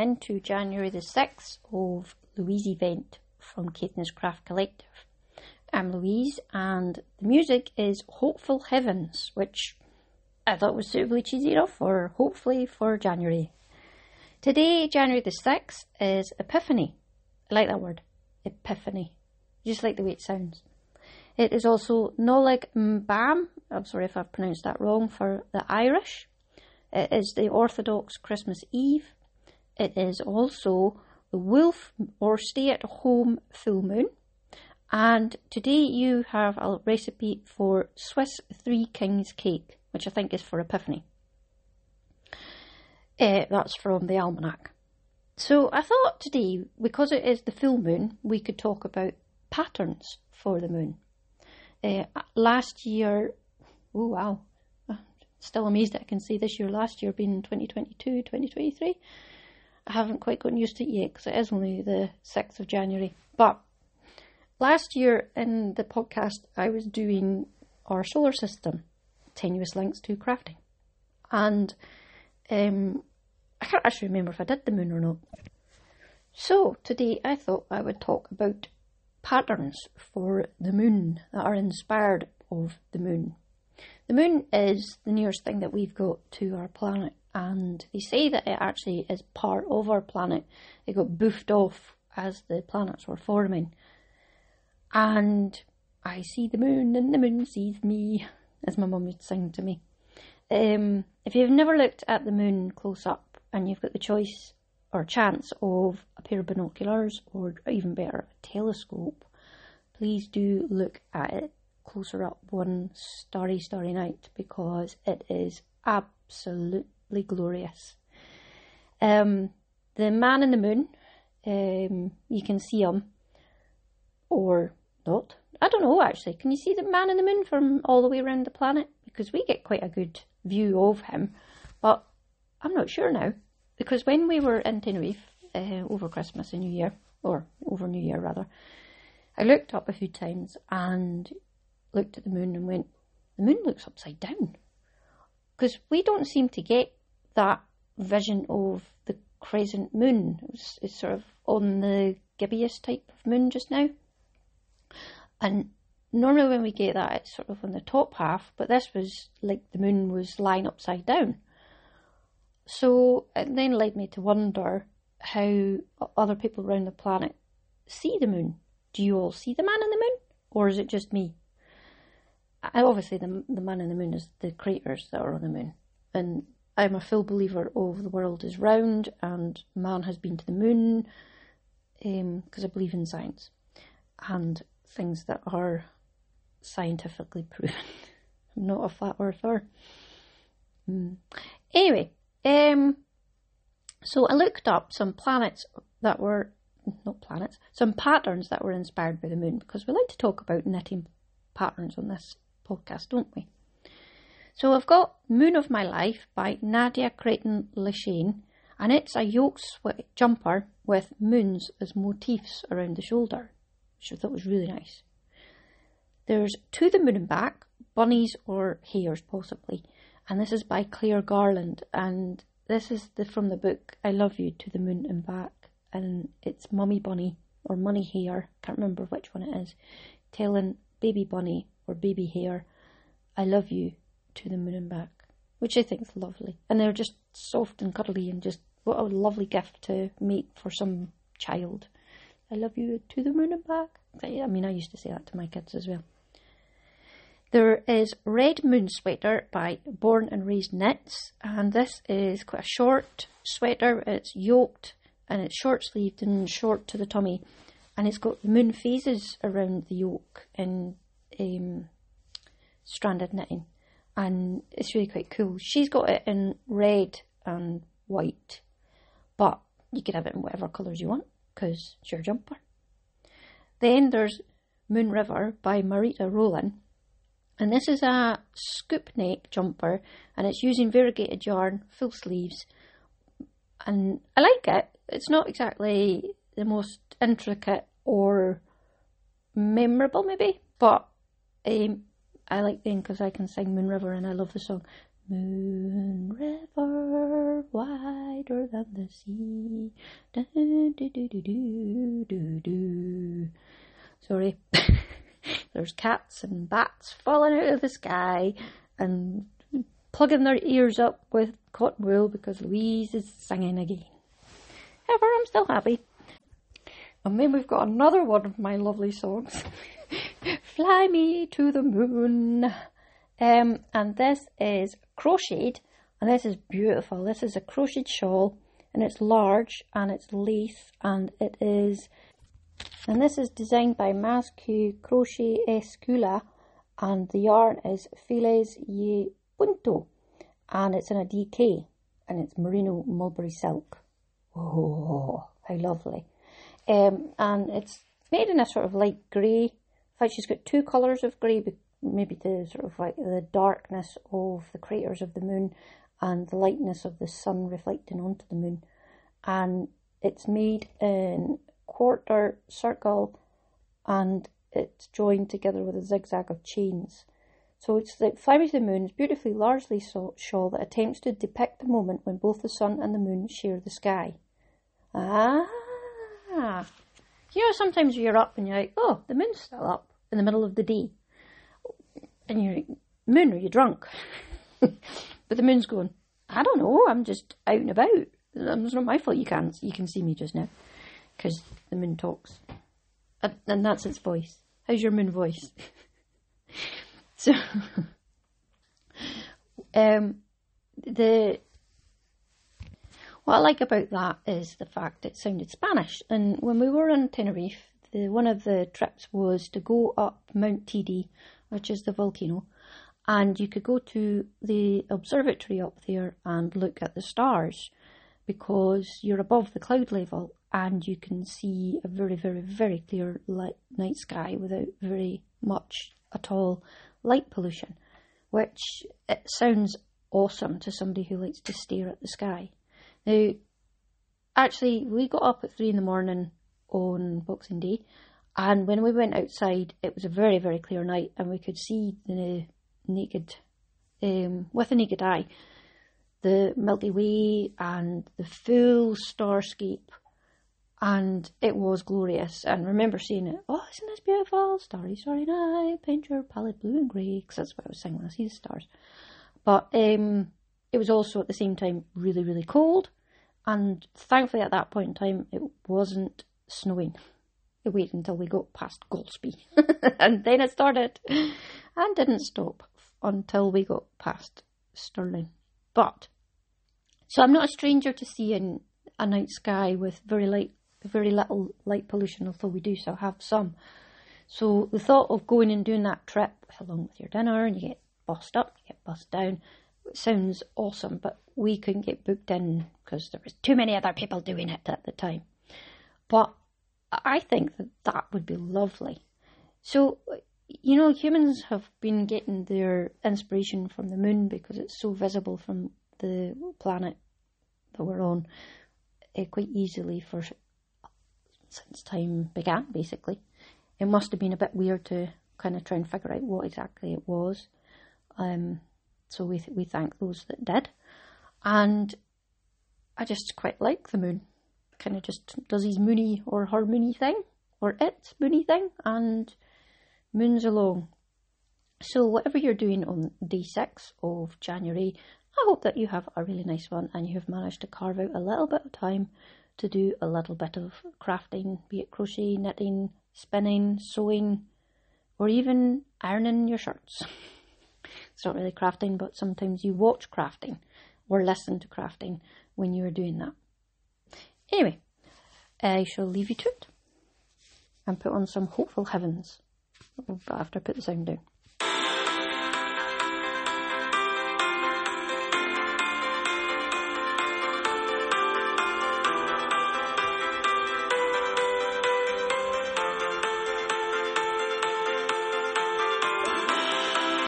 Into January the 6th of Louise event from Caithness Craft Collective. I'm Louise and the music is Hopeful Heavens, which I thought was suitably cheesy enough for hopefully for January. Today, January the 6th, is Epiphany. I like that word, Epiphany. Just like the way it sounds. It is also Nollaig mBan, I'm sorry if I've pronounced that wrong, for the Irish. It is the Orthodox Christmas Eve. It is also the wolf or stay at home full moon. And today you have a recipe for Swiss Three Kings cake, which I think is for Epiphany. Uh, that's from the almanac. So I thought today, because it is the full moon, we could talk about patterns for the moon. Uh, last year, oh wow, still amazed that I can say this year, last year being 2022, 2023. I haven't quite gotten used to it yet because it is only the 6th of January. But last year in the podcast, I was doing our solar system, tenuous links to crafting. And um, I can't actually remember if I did the moon or not. So today I thought I would talk about patterns for the moon that are inspired of the moon. The moon is the nearest thing that we've got to our planet, and they say that it actually is part of our planet. It got boofed off as the planets were forming. And I see the moon, and the moon sees me, as my mum would sing to me. Um, if you've never looked at the moon close up and you've got the choice or chance of a pair of binoculars or even better, a telescope, please do look at it closer up one starry, starry night because it is absolutely glorious. Um, the man in the moon, um, you can see him or not. I don't know actually. Can you see the man in the moon from all the way around the planet? Because we get quite a good view of him, but I'm not sure now. Because when we were in Tenerife uh, over Christmas and New Year, or over New Year rather, I looked up a few times and looked at the moon and went, the moon looks upside down. Because we don't seem to get that vision of the crescent moon. It's, it's sort of on the gibbous type of moon just now. And normally when we get that, it's sort of on the top half, but this was like the moon was lying upside down. So it then led me to wonder how other people around the planet see the moon. Do you all see the man in the moon? Or is it just me? obviously the the man in the moon is the craters that are on the moon, and I'm a full believer of the world is round and man has been to the moon, because um, I believe in science and things that are scientifically proven. I'm not a flat earther. Mm. Anyway, um, so I looked up some planets that were not planets, some patterns that were inspired by the moon because we like to talk about knitting patterns on this podcast, don't we? So I've got Moon of My Life by Nadia Crétin-Léchenne, and it's a yoke jumper with moons as motifs around the shoulder, which I thought was really nice. There's To the Moon and Back, bunnies or hares possibly, and this is by Claire Garland, and this is the, from the book I Love You to the Moon and Back, and it's Mummy Bunny or Money Hare, can't remember which one it is, telling Baby Bunny or baby hare, I love you to the moon and back, which I think is lovely. And they're just soft and cuddly and just what a lovely gift to make for some child. I love you to the moon and back. I mean, I used to say that to my kids as well. There is Red Moon Sweater by Born and Raised Knits, and this is quite a short sweater. It's yoked and it's short sleeved and short to the tummy, and it's got the moon phases around the yoke in um, stranded knitting, and it's really quite cool. She's got it in red and white, but you can have it in whatever colours you want because it's your jumper. Then there's Moon River by Marita Rolin, and this is a scoop neck jumper, and it's using variegated yarn, full sleeves, and I like it. It's not exactly the most intricate or memorable, maybe, but um, I like them because I can sing Moon River and I love the song. Moon River, wider than the sea. Do, do, do, do, do, do. Sorry. There's cats and bats falling out of the sky and plugging their ears up with cotton wool because Louise is singing again. However, I'm still happy. And then we've got another one of my lovely songs. Fly me to the moon. Um, and this is crocheted, and this is beautiful. This is a crocheted shawl, and it's large, and it's lace, and it is, and this is designed by Masque Crochet Escula, and the yarn is Files y Punto, and it's in a DK, and it's merino mulberry silk. Oh, how lovely. Um, and it's made in a sort of light grey. Fact, she's got two colours of grey, maybe the sort of like the darkness of the craters of the moon and the lightness of the sun reflecting onto the moon. And it's made in quarter circle and it's joined together with a zigzag of chains. So it's like Fly to the Moon is beautifully largely shawl that attempts to depict the moment when both the sun and the moon share the sky. Ah, you know, sometimes you're up and you're like, oh, the moon's still up in the middle of the day. And you're like, moon, are you drunk? but the moon's going, I don't know, I'm just out and about. It's not my fault you can't, you can see me just now. Because the moon talks. And that's its voice. How's your moon voice? so, um, the what I like about that is the fact it sounded Spanish. And when we were in Tenerife, the, one of the trips was to go up Mount Teide, which is the volcano, and you could go to the observatory up there and look at the stars because you're above the cloud level and you can see a very, very, very clear light, night sky without very much at all light pollution, which it sounds awesome to somebody who likes to stare at the sky. Now, actually, we got up at three in the morning on Boxing Day, and when we went outside, it was a very, very clear night, and we could see the naked, um, with a naked eye, the Milky Way and the full starscape, and it was glorious. And I remember seeing it. Oh, isn't this beautiful? Starry, starry night, paint your palette blue and grey, because that's what I was saying when I see the stars. But um, it was also at the same time really, really cold. And thankfully, at that point in time, it wasn't snowing. It waited until we got past Golspie. and then it started and didn't stop until we got past Stirling. But, so I'm not a stranger to seeing a night sky with very light, very little light pollution, although we do still have some. So the thought of going and doing that trip along with your dinner and you get bussed up, you get bussed down, sounds awesome, but we couldn't get booked in because there was too many other people doing it at the time. But I think that that would be lovely. So, you know, humans have been getting their inspiration from the moon because it's so visible from the planet that we're on uh, quite easily for since time began, basically. It must have been a bit weird to kind of try and figure out what exactly it was. Um, so we, th- we thank those that did. And I just quite like the moon. Kind of just does his moony or her moony thing, or its moony thing, and moons along. So, whatever you're doing on day six of January, I hope that you have a really nice one and you have managed to carve out a little bit of time to do a little bit of crafting, be it crochet, knitting, spinning, sewing, or even ironing your shirts. It's not really crafting, but sometimes you watch crafting or listen to crafting when you are doing that. Anyway, I shall leave you to it and put on some hopeful heavens after I put the sound down.